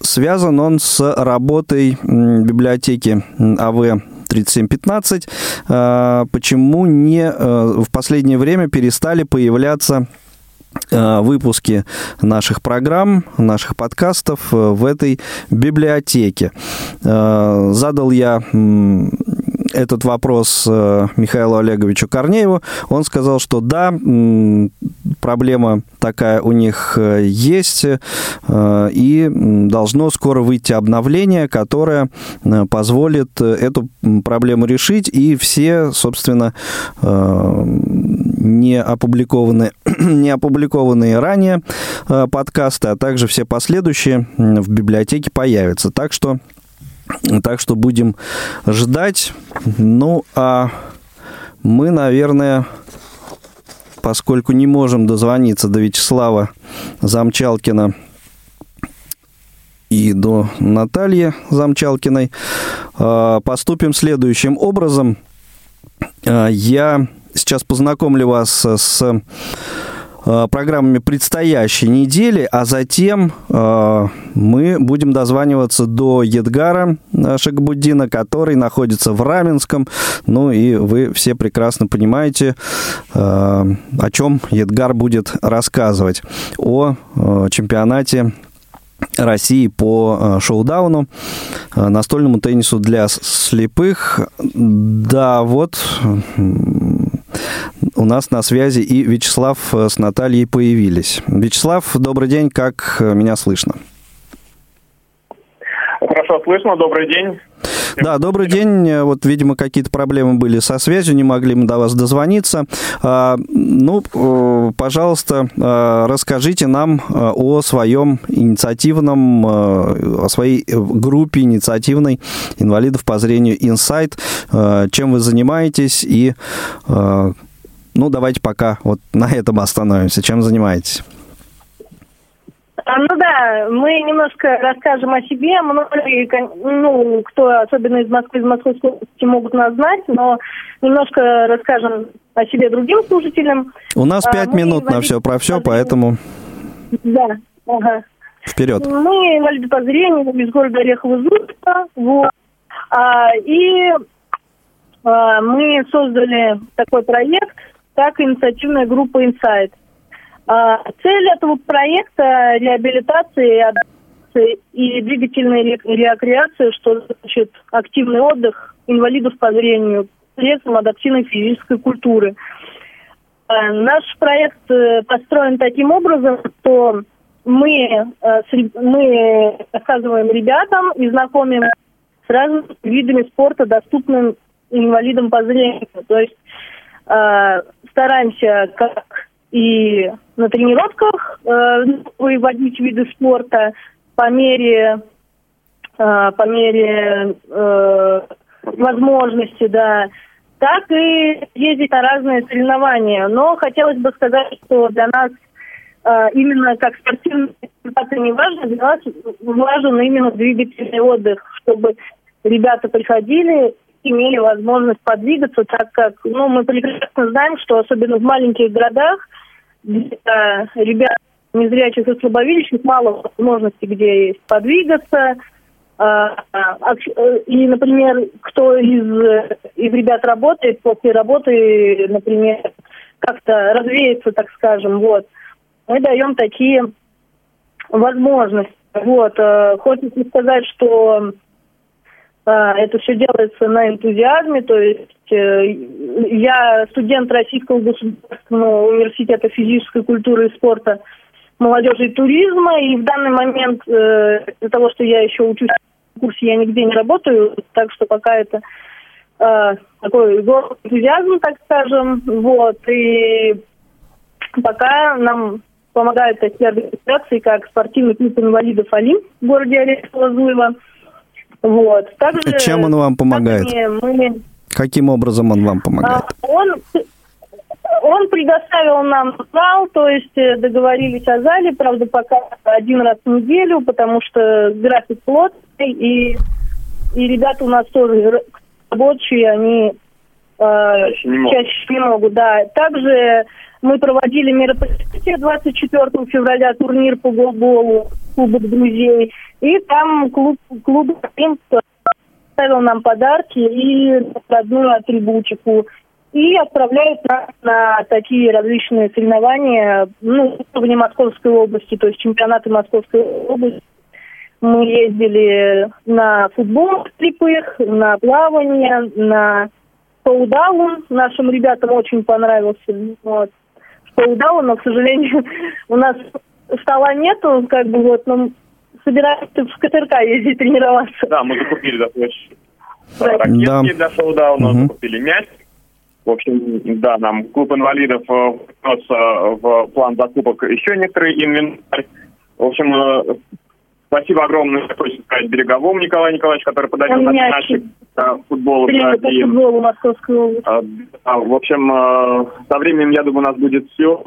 C: связан он с работой библиотеки АВ 3715. А, почему не э, в последнее время перестали появляться э, выпуски наших программ, наших подкастов в этой библиотеке. Задал я этот вопрос э, Михаилу Олеговичу Корнееву. Он сказал, что да, проблема такая у них э, есть, э, и должно скоро выйти обновление, которое позволит эту проблему решить, и все, собственно, не опубликованные, не опубликованные ранее подкасты, а также все последующие в библиотеке появятся. Так что так что будем ждать. Ну, а мы, наверное, поскольку не можем дозвониться до Вячеслава Замчалкина и до Натальи Замчалкиной, а, поступим следующим образом. А, я сейчас познакомлю вас с программами предстоящей недели, а затем э, мы будем дозваниваться до Едгара э, Шагбуддина, который находится в Раменском. Ну и вы все прекрасно понимаете, о чем Едгар будет рассказывать. О чемпионате России по шоу-дауну, настольному теннису для слепых. Да, вот у нас на связи и Вячеслав э, с Натальей появились. Вячеслав, добрый день, как э, меня слышно?
H: Хорошо слышно, добрый день.
C: Да, добрый день. Вот, видимо, какие-то проблемы были со связью, не могли мы до вас дозвониться. А, ну, э, пожалуйста, расскажите нам о своем инициативном, о своей группе инициативной инвалидов по зрению Insight. Чем вы занимаетесь и ну, давайте пока вот на этом остановимся. Чем занимаетесь?
I: А, ну да, мы немножко расскажем о себе. Многие, ну, кто особенно из Москвы, из Московской области могут нас знать, но немножко расскажем о себе другим слушателям.
C: У нас а, пять а, минут на все про все, поэтому...
I: Да, ага.
C: Вперед.
I: Мы инвалиды по зрению из города Орехово-Зуево, вот. А, и а, мы создали такой проект – как инициативная группа «Инсайт». А, цель этого проекта – реабилитация и двигательная рекреация, что значит активный отдых инвалидов по зрению средством адаптивной физической культуры. А, наш проект э, построен таким образом, что мы, э, мы рассказываем ребятам и знакомим с разными видами спорта, доступным инвалидам по зрению. То есть э, стараемся как и на тренировках э, выводить виды спорта по мере э, по мере э, возможности, да, так и ездить на разные соревнования. Но хотелось бы сказать, что для нас э, именно как спортивный результаты не важно, для нас важен именно двигательный отдых, чтобы ребята приходили имели возможность подвигаться, так как ну, мы прекрасно знаем, что особенно в маленьких городах для ребят незрячих и слабовидящих мало возможностей, где есть подвигаться. А, а, и, например, кто из, из ребят работает, после работы, например, как-то развеется, так скажем, вот. мы даем такие возможности. Вот, э, хочется сказать, что э, это все делается на энтузиазме, то есть э, я студент Российского государственного университета физической культуры и спорта, молодежи и туризма, и в данный момент из-за того, что я еще учусь в курсе, я нигде не работаю, так что пока это такой энтузиазм, так скажем, вот, и пока нам помогают такие организации, как спортивный клуб инвалидов «Алим» в городе Орехово-Зуево. Вот.
C: Также, Чем он вам помогает? Мы... Каким образом он вам помогает?
I: А, он, он предоставил нам зал, то есть э, договорились о зале, правда, пока один раз в неделю, потому что график плотный, и, и ребята у нас тоже рабочие, они не чаще не могут. Да. Также мы проводили мероприятие 24 февраля, турнир по голболу, Кубок друзей. И там клуб, клуб ставил нам подарки и одну атрибутику. И отправляют нас на такие различные соревнования, ну, в Московской области, то есть чемпионаты Московской области. Мы ездили на футбол слепых, на плавание, на паудаун. Нашим ребятам очень понравился. Вот поудала, но, к сожалению, у нас стола нету, как бы вот, но собираемся в КТРК ездить тренироваться.
H: Да, мы закупили достаточно ракетки да. для шоу-дауна, угу. закупили мяч. В общем, да, нам клуб инвалидов э, внес э, в план закупок еще некоторые инвентарь. В общем, э, спасибо огромное, хочется сказать, Береговому Николаю Николаевичу, который подарил нам наши футболу. Да,
I: и, футболу Московской области.
H: А, в общем, со временем, я думаю, у нас будет все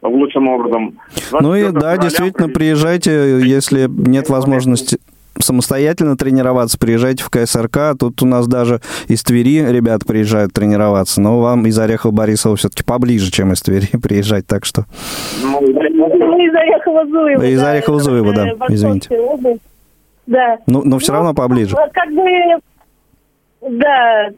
H: в лучшем образом.
C: Ну и да, действительно, приезжайте, если нет возможности самостоятельно тренироваться, приезжайте в КСРК. Тут у нас даже из Твери ребята приезжают тренироваться, но вам из Орехова Борисова все-таки поближе, чем из Твери приезжать, так что...
I: Ну, из Орехова-Зуева.
C: Из да, Орехова-Зуева, да, извините.
I: Да.
C: Ну, но все ну, равно поближе.
I: Как бы, да,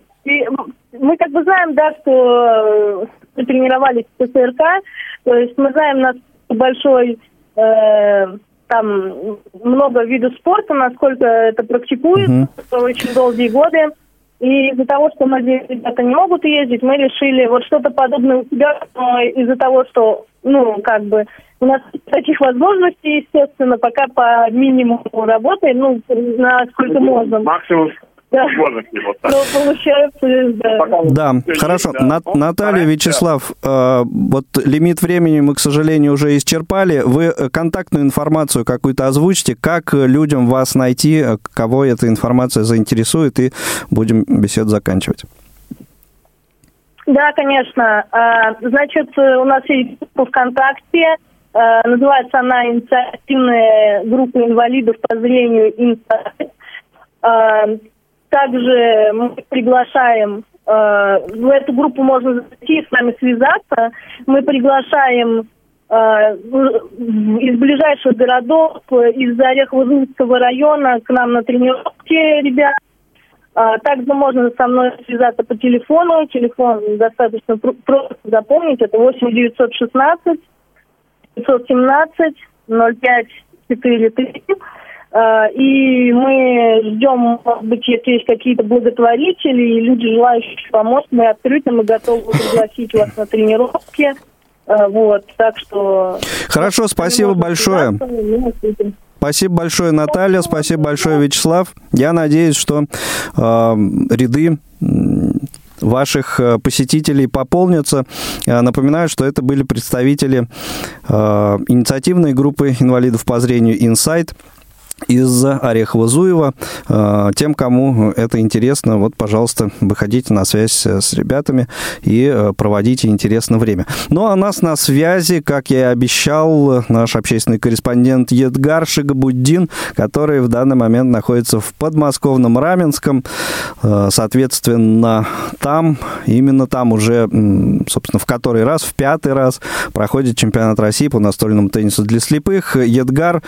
I: мы как бы знаем, да, что мы тренировались в КСРК, то есть мы знаем, нас большой э, там много видов спорта, насколько это практикуется, uh-huh. очень долгие годы. И из-за того, что многие ребята не могут ездить, мы решили вот что-то подобное у себя, но из-за того, что, ну, как бы, у нас таких возможностей, естественно, пока по минимуму работаем, ну, насколько можно.
H: Максимум да.
C: Ну, да. хорошо. Да. Наталья, Вячеслав, э, вот лимит времени мы, к сожалению, уже исчерпали. Вы контактную информацию какую-то озвучите, как людям вас найти, кого эта информация заинтересует, и будем беседу заканчивать.
I: Да, конечно. А, значит, у нас есть группа ВКонтакте, а, называется она «Инициативная группа инвалидов по зрению «Инсайт». Также мы приглашаем, э, в эту группу можно зайти, с нами связаться. Мы приглашаем э, из ближайших городов, из Орехово-Зуевского района к нам на тренировки ребят. А, также можно со мной связаться по телефону. Телефон достаточно просто запомнить. Это 8 916 517 05 43. Э, и мы ждем, может быть, если есть какие-то благотворители и люди, желающие помочь, мы открыты, мы готовы пригласить вас на тренировки. Э, вот, так что...
C: Хорошо, спасибо большое. Спасибо большое, Наталья, спасибо большое, Вячеслав. Я надеюсь, что э, ряды ваших э, посетителей пополнятся. Напоминаю, что это были представители э, инициативной группы инвалидов по зрению «Инсайт» из Орехова-Зуева. Э, тем, кому это интересно, вот, пожалуйста, выходите на связь с ребятами и э, проводите интересное время. Ну, а нас на связи, как я и обещал, наш общественный корреспондент Едгар Шигабуддин, который в данный момент находится в подмосковном Раменском. Э, соответственно, там, именно там уже, собственно, в который раз, в пятый раз проходит чемпионат России по настольному теннису для слепых. Едгар,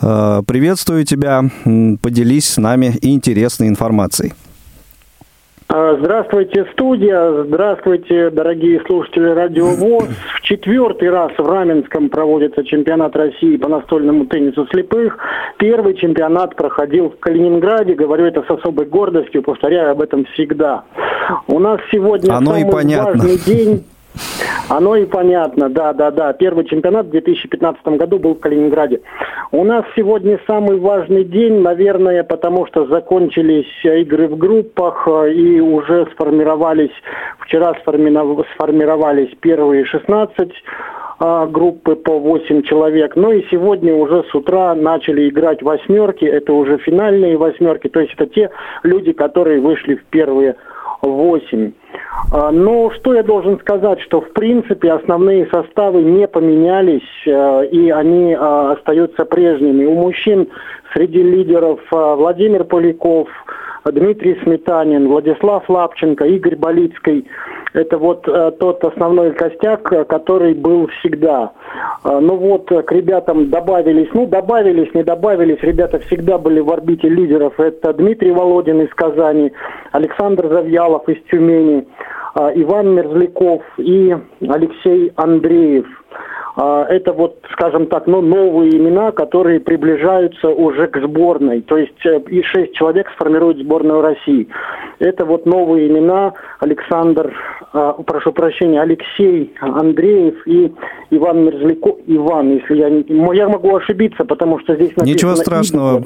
C: привет приветствую тебя. Поделись с нами интересной информацией.
J: А, здравствуйте, студия. Здравствуйте, дорогие слушатели Радио ВОЗ. В четвертый раз в Раменском проводится чемпионат России по настольному теннису слепых. Первый чемпионат проходил в Калининграде. Говорю это с особой гордостью, повторяю об этом всегда. У нас сегодня
C: Оно
J: самый важный день. Оно и понятно, да, да, да. Первый чемпионат в 2015 году был в Калининграде. У нас сегодня самый важный день, наверное, потому что закончились игры в группах э, и уже сформировались, вчера сформировались первые 16 а, группы по 8 человек. Ну и сегодня уже с утра начали играть восьмерки, это уже финальные восьмерки, то есть это те люди, которые вышли в первые 8. А, но что я должен сказать, что в принципе основные составы не поменялись, э, и они а, остаются прежними. У мужчин среди лидеров а, Владимир Поляков, Дмитрий Сметанин, Владислав Лапченко, Игорь Болицкий. Это вот э, тот основной костяк, который был всегда. Э, ну вот к ребятам добавились, ну добавились, не добавились, ребята всегда были в орбите лидеров. Это Дмитрий Володин из Казани, Александр Завьялов из Тюмени, э, Иван Мерзляков и Алексей Андреев – а, это вот, скажем так, ну, новые имена, которые приближаются уже к сборной. То есть э, и шесть человек сформируют сборную России. Это вот новые имена Александр, а, прошу прощения, Алексей Андреев и Иван Мерзляков. Иван, если я не... Я могу ошибиться, потому что здесь написано...
C: Ничего страшного.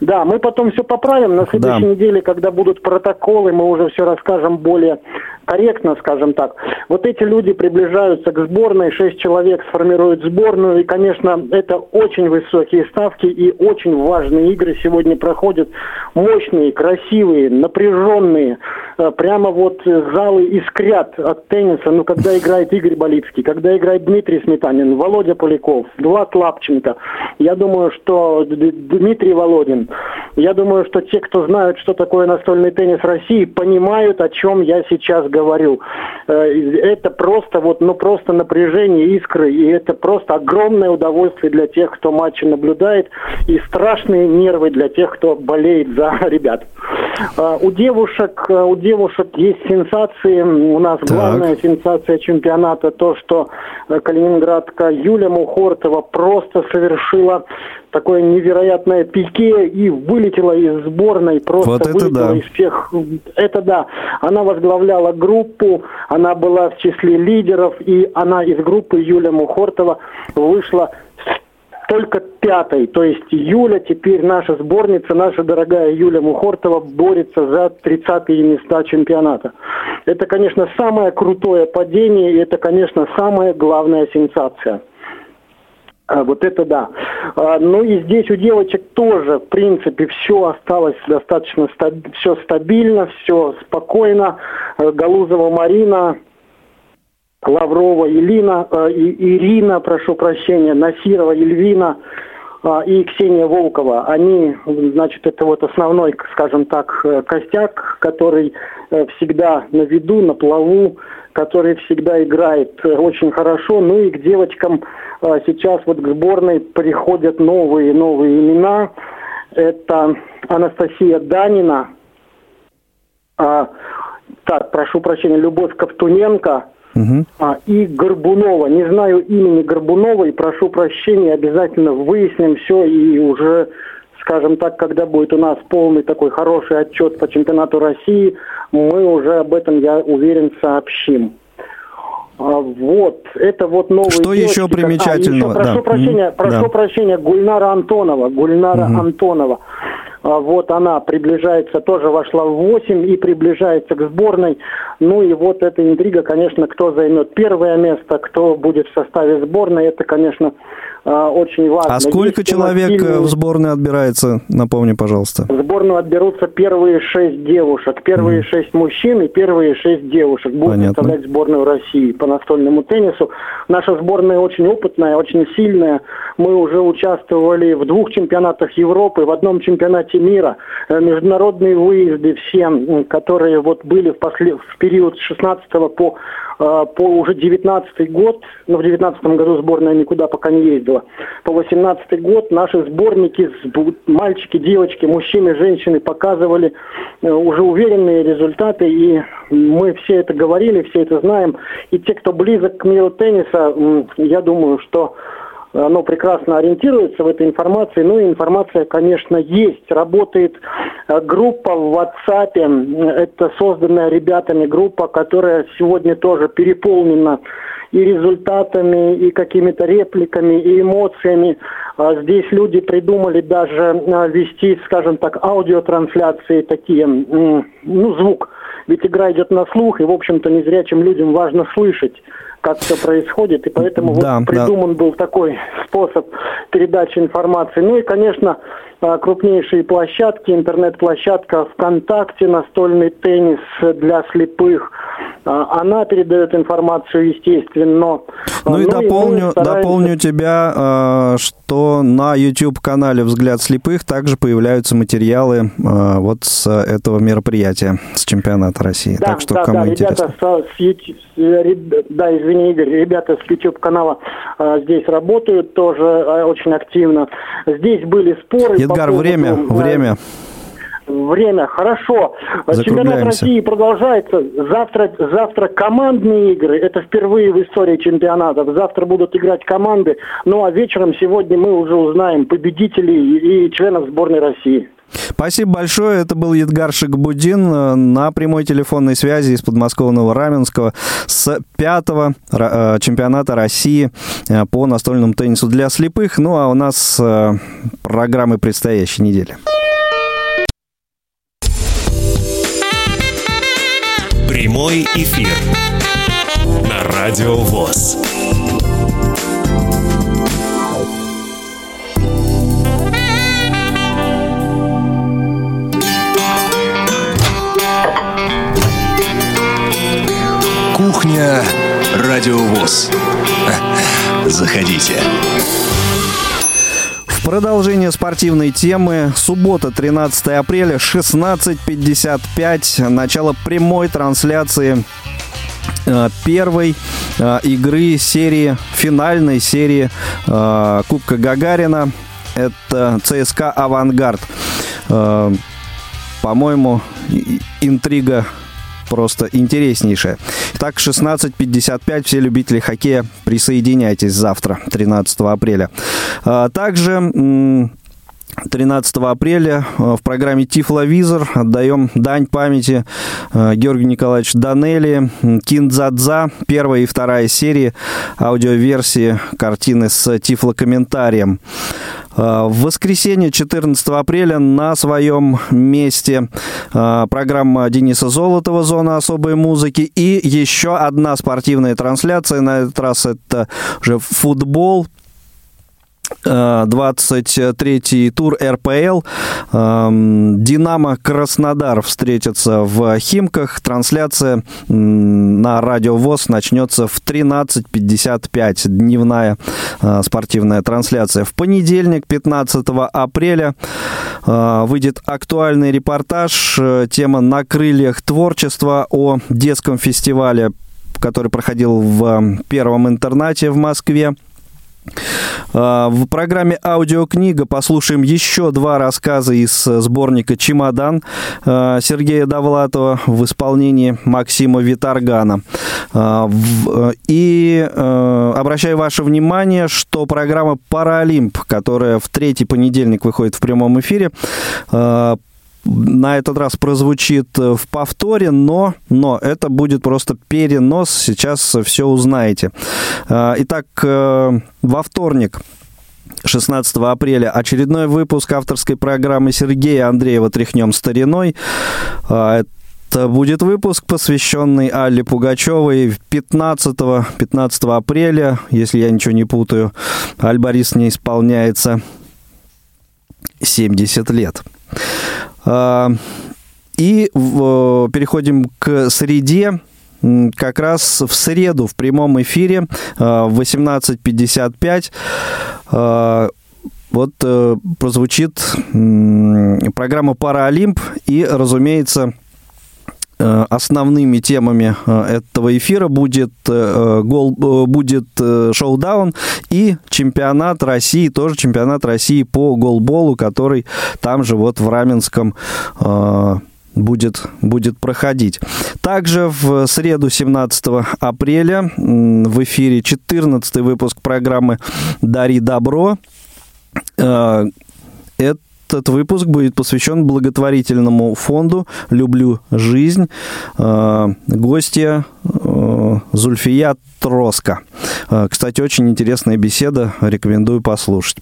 J: Да, мы потом все поправим. На следующей да. неделе, когда будут протоколы, мы уже все расскажем более корректно, скажем так. Вот эти люди приближаются к сборной, шесть человек сформируют сборную, и, конечно, это очень высокие ставки и очень важные игры сегодня проходят. Мощные, красивые, напряженные. Э, прямо вот залы искрят от тенниса. Ну, когда играет Игорь Болицкий, когда играет Дмитрий Сметанин, Володя Поляков, Влад Лапченко. Я думаю, что Дмитрий Володин. Я думаю, что те, кто знают, что такое настольный теннис России, понимают, о чем я сейчас говорю. Э, это просто вот, ну просто напряжение, искры, и это просто огромное удовольствие для тех, кто матчи наблюдает, и страшные нервы для тех, кто болеет за ребят. Э, у девушек, э, у девушек есть сенсации. У нас так. главная сенсация чемпионата то, что калининградка Юля Мухортова просто совершила такое невероятное пике и вылетела из сборной, просто вот это вылетела да. из всех. Это да. Она возглавляла группу, она была в числе лидеров, и она из группы Юля Мухортова вышла только пятой. То есть Юля теперь наша сборница, наша дорогая Юля Мухортова борется за 30-е места чемпионата. Это, конечно, самое крутое падение, и это, конечно, самая главная сенсация. А, вот это да. А, ну и здесь у девочек тоже, в принципе, все осталось достаточно стаб... все стабильно, все спокойно. А, Галузова Марина, Лаврова Елина, и, Ирина, прошу прощения, Насирова Ельвина и Ксения Волкова. Они, значит, это вот основной, скажем так, э, костяк, который э, всегда на виду, на плаву, который всегда играет э, очень хорошо. Ну и к девочкам а сейчас вот к сборной приходят новые, новые имена. Это Анастасия Данина, а, так, прошу прощения, Любовь Ковтуненко угу. а, и Горбунова. Не знаю имени Горбунова и прошу прощения, обязательно выясним все и уже скажем так, когда будет у нас полный такой хороший отчет по чемпионату России, мы уже об этом, я уверен, сообщим. А, вот, это вот новый.
C: Что девочки, еще примечательного?
J: А, еще, прошу да. прощения, прошу да. прощения, Гульнара Антонова, Гульнара угу. Антонова. А, вот она приближается, тоже вошла в 8 и приближается к сборной. Ну и вот эта интрига, конечно, кто займет первое место, кто будет в составе сборной, это, конечно, очень важно.
C: А сколько Есть человек сильные... в сборную отбирается, напомни, пожалуйста?
J: В сборную отберутся первые шесть девушек, первые mm. шесть мужчин и первые шесть девушек будут Понятно. составлять сборную России по настольному теннису. Наша сборная очень опытная, очень сильная. Мы уже участвовали в двух чемпионатах Европы, в одном чемпионате мира. Э, международные выезды все, которые вот были в, после... в период с 16 по по уже 19 год, но в 19 году сборная никуда пока не ездила, по 18 год наши сборники, мальчики, девочки, мужчины, женщины показывали уже уверенные результаты, и мы все это говорили, все это знаем. И те, кто близок к миру тенниса, я думаю, что оно прекрасно ориентируется в этой информации. Ну и информация, конечно, есть. Работает э, группа в WhatsApp. Это созданная ребятами группа, которая сегодня тоже переполнена и результатами, и какими-то репликами, и эмоциями. А здесь люди придумали даже э, вести, скажем так, аудиотрансляции такие, ну, звук. Ведь игра идет на слух, и, в общем-то, незрячим людям важно слышать как все происходит, и поэтому да, вот придуман да. был такой способ передачи информации. Ну и, конечно, а, крупнейшие площадки, интернет-площадка ВКонтакте, настольный теннис для слепых. А, она передает информацию, естественно.
C: Но, ну и ну дополню, и дополню тебя, что на YouTube-канале «Взгляд слепых» также появляются материалы вот с этого мероприятия, с чемпионата России.
J: Да,
C: так что
J: да,
C: кому
J: да,
C: интересно.
J: Ребята с, с YouTube, да, извини, Игорь, ребята с YouTube-канала здесь работают тоже очень активно. Здесь были споры.
C: Эдгар, по время, поводу, время.
J: Время, хорошо. Чемпионат России продолжается. Завтра, завтра командные игры. Это впервые в истории чемпионатов. Завтра будут играть команды. Ну а вечером сегодня мы уже узнаем победителей и членов сборной России.
C: Спасибо большое. Это был Едгар Шикбудин э, на прямой телефонной связи из подмосковного Раменского с пятого э, чемпионата России э, по настольному теннису для слепых. Ну а у нас программы предстоящей недели.
A: Прямой эфир на Радио ВОЗ.
B: Кухня Радиовоз. Заходите.
C: В продолжение спортивной темы. Суббота, 13 апреля, 16.55. Начало прямой трансляции э, первой э, игры серии, финальной серии э, Кубка Гагарина. Это ЦСКА «Авангард». По-моему, интрига просто интереснейшая. Так, 16.55. Все любители хоккея, присоединяйтесь завтра, 13 апреля. А, также 13 апреля э, в программе Тифловизор отдаем дань памяти э, Георгию Николаевичу Данелли, Киндзадза, первая и вторая серии аудиоверсии картины с тифлокомментарием. Э, в воскресенье 14 апреля на своем месте программа Дениса Золотова «Зона особой музыки» и еще одна спортивная трансляция, на этот раз это уже футбол, 23-й тур РПЛ. Эм, Динамо Краснодар встретится в Химках. Трансляция на Радио ВОЗ начнется в 13.55. Дневная э, спортивная трансляция. В понедельник, 15 апреля, э, выйдет актуальный репортаж. Э, тема «На крыльях творчества» о детском фестивале, который проходил в первом интернате в Москве. А, в программе «Аудиокнига» послушаем еще два рассказа из сборника «Чемодан» а, Сергея Довлатова в исполнении Максима Виторгана. А, и обращаю ваше внимание, что программа «Паралимп», которая в третий понедельник выходит в прямом эфире, на этот раз прозвучит э, в повторе, но, но это будет просто перенос, сейчас все узнаете. А, итак, э, во вторник 16 апреля очередной выпуск авторской программы Сергея Андреева «Тряхнем стариной». Это будет выпуск, посвященный Алле Пугачевой 15, 15 апреля, если я ничего не путаю. Аль Борис не исполняется 70 лет. А, и переходим к среде. Как раз в среду в прямом эфире а, в 18.55 а, вот э, прозвучит программа «Паралимп» и, разумеется, основными темами этого эфира будет, гол, будет шоу-даун и чемпионат России, тоже чемпионат России по голболу, который там же вот в Раменском будет, будет проходить. Также в среду 17 апреля в эфире 14 выпуск программы «Дари добро». Э, этот выпуск будет посвящен благотворительному фонду «Люблю жизнь». Э, гостья э, Зульфия Троска. Кстати, очень интересная беседа, рекомендую послушать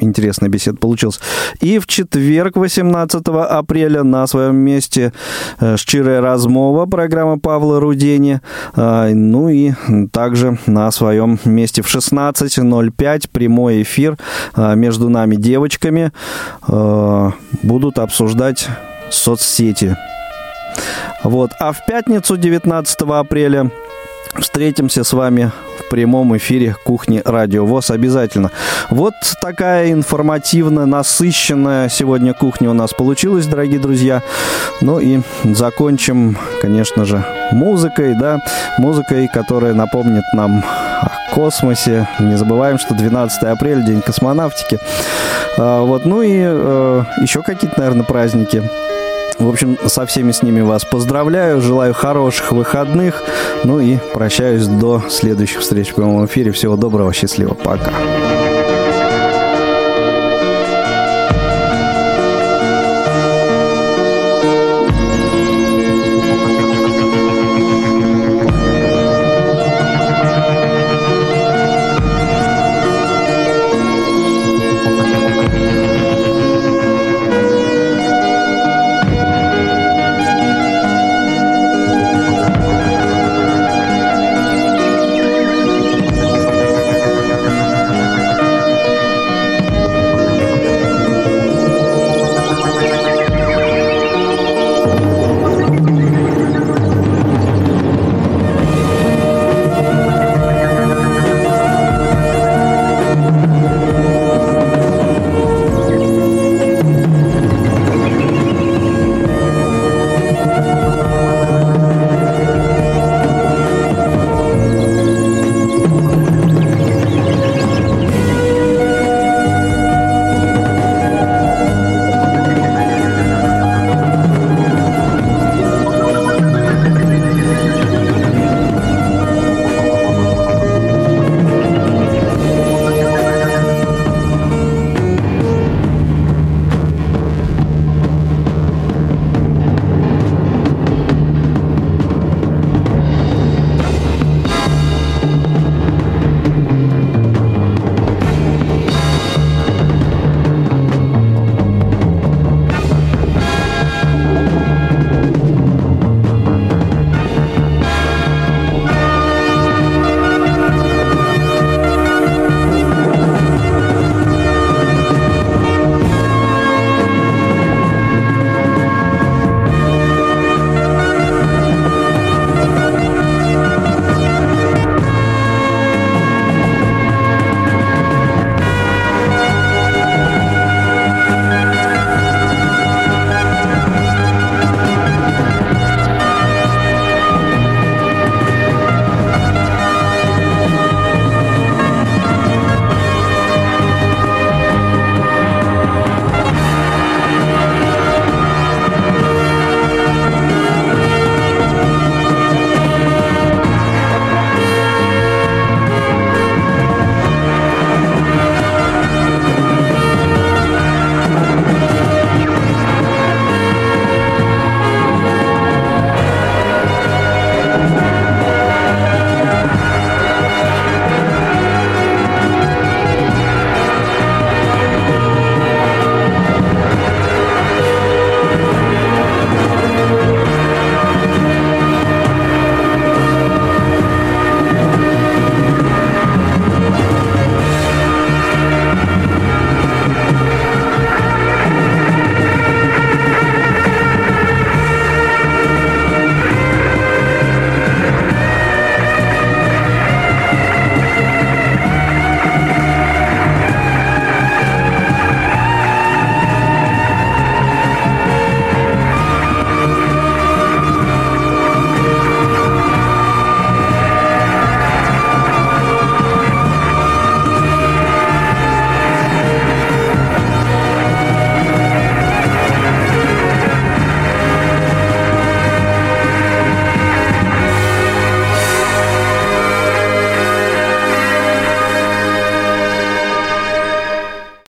C: интересная беседа получилась. И в четверг, 18 апреля, на своем месте э, «Щирая размова» программа Павла Рудени. А, ну и также на своем месте в 16.05 прямой эфир между нами девочками будут обсуждать соцсети. Вот. А в пятницу, 19 апреля, встретимся с вами прямом эфире кухни Радио ВОЗ обязательно. Вот такая информативная, насыщенная сегодня кухня у нас получилась, дорогие друзья. Ну и закончим, конечно же, музыкой, да, музыкой, которая напомнит нам о космосе. Не забываем, что 12 апреля, день космонавтики. А, вот, ну и э, еще какие-то, наверное, праздники. В общем, со всеми с ними вас поздравляю, желаю хороших выходных, ну и прощаюсь до следующих встреч в прямом эфире. Всего доброго, счастливо, пока.